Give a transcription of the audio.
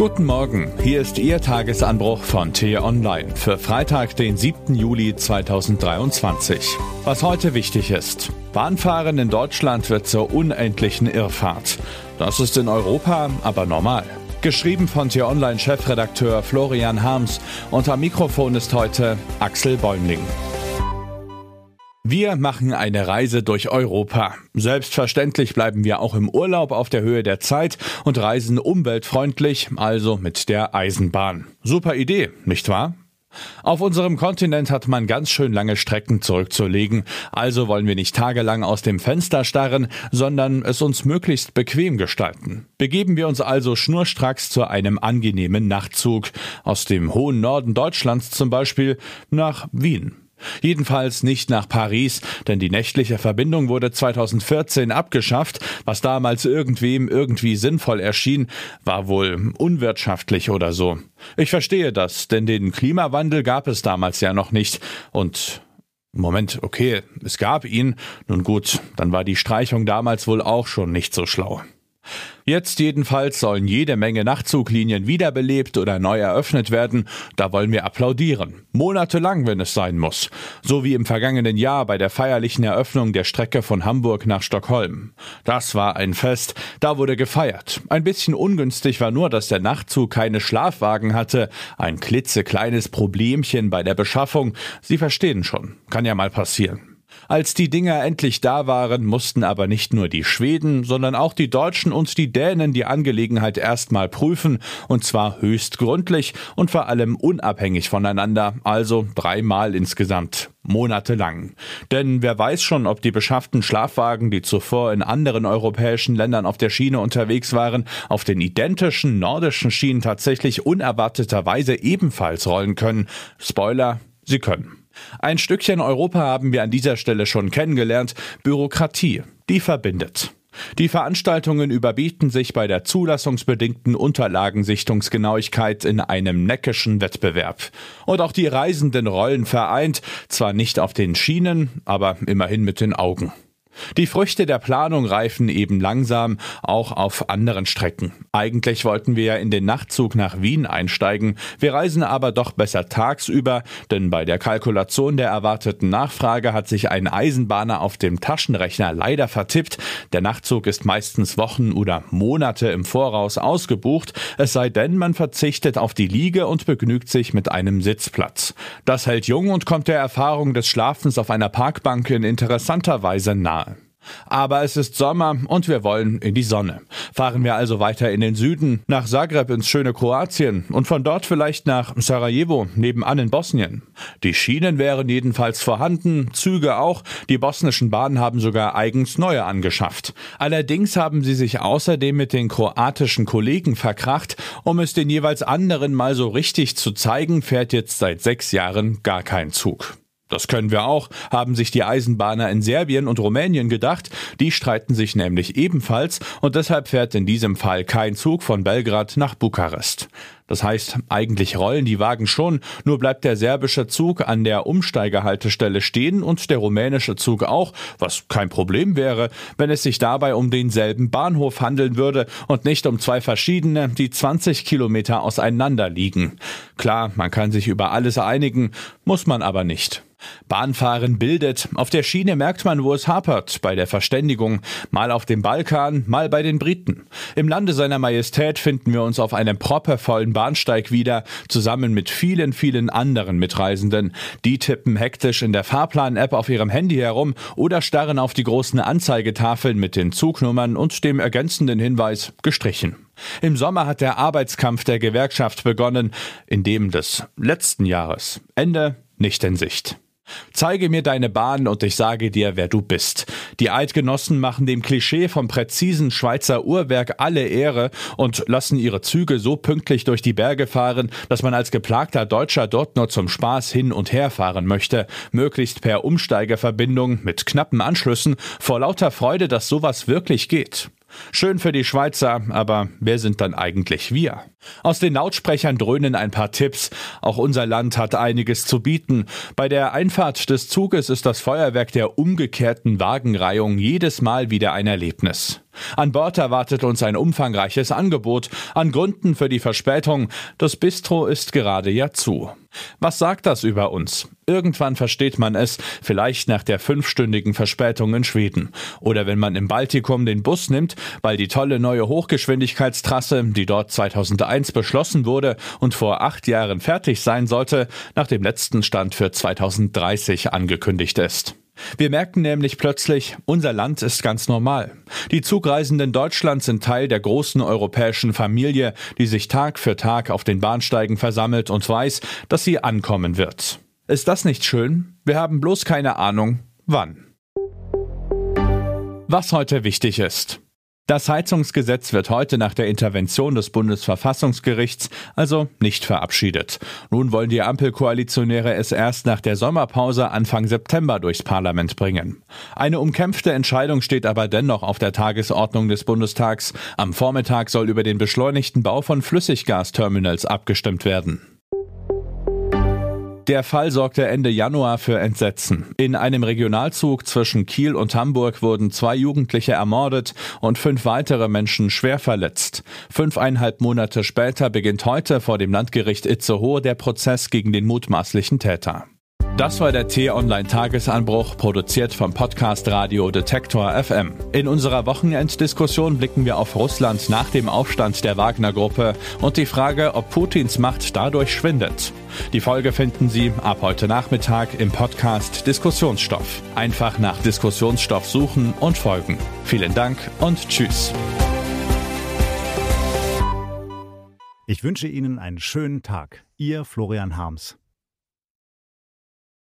Guten Morgen, hier ist Ihr Tagesanbruch von T-Online für Freitag, den 7. Juli 2023. Was heute wichtig ist. Bahnfahren in Deutschland wird zur unendlichen Irrfahrt. Das ist in Europa aber normal. Geschrieben von T-Online-Chefredakteur Florian Harms und am Mikrofon ist heute Axel Bäumling. Wir machen eine Reise durch Europa. Selbstverständlich bleiben wir auch im Urlaub auf der Höhe der Zeit und reisen umweltfreundlich, also mit der Eisenbahn. Super Idee, nicht wahr? Auf unserem Kontinent hat man ganz schön lange Strecken zurückzulegen, also wollen wir nicht tagelang aus dem Fenster starren, sondern es uns möglichst bequem gestalten. Begeben wir uns also schnurstracks zu einem angenehmen Nachtzug, aus dem hohen Norden Deutschlands zum Beispiel nach Wien. Jedenfalls nicht nach Paris, denn die nächtliche Verbindung wurde 2014 abgeschafft. Was damals irgendwem irgendwie sinnvoll erschien, war wohl unwirtschaftlich oder so. Ich verstehe das, denn den Klimawandel gab es damals ja noch nicht. Und Moment, okay, es gab ihn. Nun gut, dann war die Streichung damals wohl auch schon nicht so schlau. Jetzt jedenfalls sollen jede Menge Nachtzuglinien wiederbelebt oder neu eröffnet werden. Da wollen wir applaudieren. Monatelang, wenn es sein muss. So wie im vergangenen Jahr bei der feierlichen Eröffnung der Strecke von Hamburg nach Stockholm. Das war ein Fest. Da wurde gefeiert. Ein bisschen ungünstig war nur, dass der Nachtzug keine Schlafwagen hatte. Ein klitzekleines Problemchen bei der Beschaffung. Sie verstehen schon. Kann ja mal passieren. Als die Dinger endlich da waren, mussten aber nicht nur die Schweden, sondern auch die Deutschen und die Dänen die Angelegenheit erstmal prüfen, und zwar höchst gründlich und vor allem unabhängig voneinander, also dreimal insgesamt monatelang. Denn wer weiß schon, ob die beschafften Schlafwagen, die zuvor in anderen europäischen Ländern auf der Schiene unterwegs waren, auf den identischen nordischen Schienen tatsächlich unerwarteterweise ebenfalls rollen können. Spoiler, sie können. Ein Stückchen Europa haben wir an dieser Stelle schon kennengelernt. Bürokratie, die verbindet. Die Veranstaltungen überbieten sich bei der zulassungsbedingten Unterlagensichtungsgenauigkeit in einem neckischen Wettbewerb. Und auch die Reisenden rollen vereint, zwar nicht auf den Schienen, aber immerhin mit den Augen. Die Früchte der Planung reifen eben langsam, auch auf anderen Strecken. Eigentlich wollten wir ja in den Nachtzug nach Wien einsteigen, wir reisen aber doch besser tagsüber, denn bei der Kalkulation der erwarteten Nachfrage hat sich ein Eisenbahner auf dem Taschenrechner leider vertippt. Der Nachtzug ist meistens Wochen oder Monate im Voraus ausgebucht, es sei denn, man verzichtet auf die Liege und begnügt sich mit einem Sitzplatz. Das hält jung und kommt der Erfahrung des Schlafens auf einer Parkbank in interessanter Weise nahe. Aber es ist Sommer und wir wollen in die Sonne. Fahren wir also weiter in den Süden, nach Zagreb ins schöne Kroatien und von dort vielleicht nach Sarajevo, nebenan in Bosnien. Die Schienen wären jedenfalls vorhanden, Züge auch, die bosnischen Bahnen haben sogar eigens neue angeschafft. Allerdings haben sie sich außerdem mit den kroatischen Kollegen verkracht, um es den jeweils anderen mal so richtig zu zeigen, fährt jetzt seit sechs Jahren gar kein Zug. Das können wir auch, haben sich die Eisenbahner in Serbien und Rumänien gedacht. Die streiten sich nämlich ebenfalls und deshalb fährt in diesem Fall kein Zug von Belgrad nach Bukarest. Das heißt, eigentlich rollen die Wagen schon, nur bleibt der serbische Zug an der Umsteigehaltestelle stehen und der rumänische Zug auch, was kein Problem wäre, wenn es sich dabei um denselben Bahnhof handeln würde und nicht um zwei verschiedene, die 20 Kilometer auseinander liegen. Klar, man kann sich über alles einigen, muss man aber nicht. Bahnfahren bildet. Auf der Schiene merkt man, wo es hapert, bei der Verständigung. Mal auf dem Balkan, mal bei den Briten. Im Lande seiner Majestät finden wir uns auf einem proppervollen Bahnsteig wieder, zusammen mit vielen, vielen anderen Mitreisenden. Die tippen hektisch in der Fahrplan-App auf ihrem Handy herum oder starren auf die großen Anzeigetafeln mit den Zugnummern und dem ergänzenden Hinweis gestrichen. Im Sommer hat der Arbeitskampf der Gewerkschaft begonnen, in dem des letzten Jahres. Ende nicht in Sicht. Zeige mir deine Bahn und ich sage dir, wer du bist. Die Eidgenossen machen dem Klischee vom präzisen Schweizer Uhrwerk alle Ehre und lassen ihre Züge so pünktlich durch die Berge fahren, dass man als geplagter Deutscher dort nur zum Spaß hin und her fahren möchte, möglichst per Umsteigeverbindung mit knappen Anschlüssen, vor lauter Freude, dass sowas wirklich geht. Schön für die Schweizer, aber wer sind dann eigentlich wir? Aus den Lautsprechern dröhnen ein paar Tipps. Auch unser Land hat einiges zu bieten. Bei der Einfahrt des Zuges ist das Feuerwerk der umgekehrten Wagenreihung jedes Mal wieder ein Erlebnis. An Bord erwartet uns ein umfangreiches Angebot. An Gründen für die Verspätung. Das Bistro ist gerade ja zu. Was sagt das über uns? Irgendwann versteht man es, vielleicht nach der fünfstündigen Verspätung in Schweden. Oder wenn man im Baltikum den Bus nimmt, weil die tolle neue Hochgeschwindigkeitstrasse, die dort 2001 beschlossen wurde und vor acht Jahren fertig sein sollte, nach dem letzten Stand für 2030 angekündigt ist. Wir merken nämlich plötzlich, unser Land ist ganz normal. Die Zugreisenden Deutschlands sind Teil der großen europäischen Familie, die sich Tag für Tag auf den Bahnsteigen versammelt und weiß, dass sie ankommen wird. Ist das nicht schön? Wir haben bloß keine Ahnung, wann. Was heute wichtig ist. Das Heizungsgesetz wird heute nach der Intervention des Bundesverfassungsgerichts also nicht verabschiedet. Nun wollen die Ampelkoalitionäre es erst nach der Sommerpause Anfang September durchs Parlament bringen. Eine umkämpfte Entscheidung steht aber dennoch auf der Tagesordnung des Bundestags. Am Vormittag soll über den beschleunigten Bau von Flüssiggasterminals abgestimmt werden. Der Fall sorgte Ende Januar für Entsetzen. In einem Regionalzug zwischen Kiel und Hamburg wurden zwei Jugendliche ermordet und fünf weitere Menschen schwer verletzt. Fünfeinhalb Monate später beginnt heute vor dem Landgericht Itzehoe der Prozess gegen den mutmaßlichen Täter. Das war der T-Online-Tagesanbruch, produziert vom Podcast Radio Detektor FM. In unserer Wochenenddiskussion blicken wir auf Russland nach dem Aufstand der Wagner-Gruppe und die Frage, ob Putins Macht dadurch schwindet. Die Folge finden Sie ab heute Nachmittag im Podcast Diskussionsstoff. Einfach nach Diskussionsstoff suchen und folgen. Vielen Dank und Tschüss. Ich wünsche Ihnen einen schönen Tag. Ihr Florian Harms.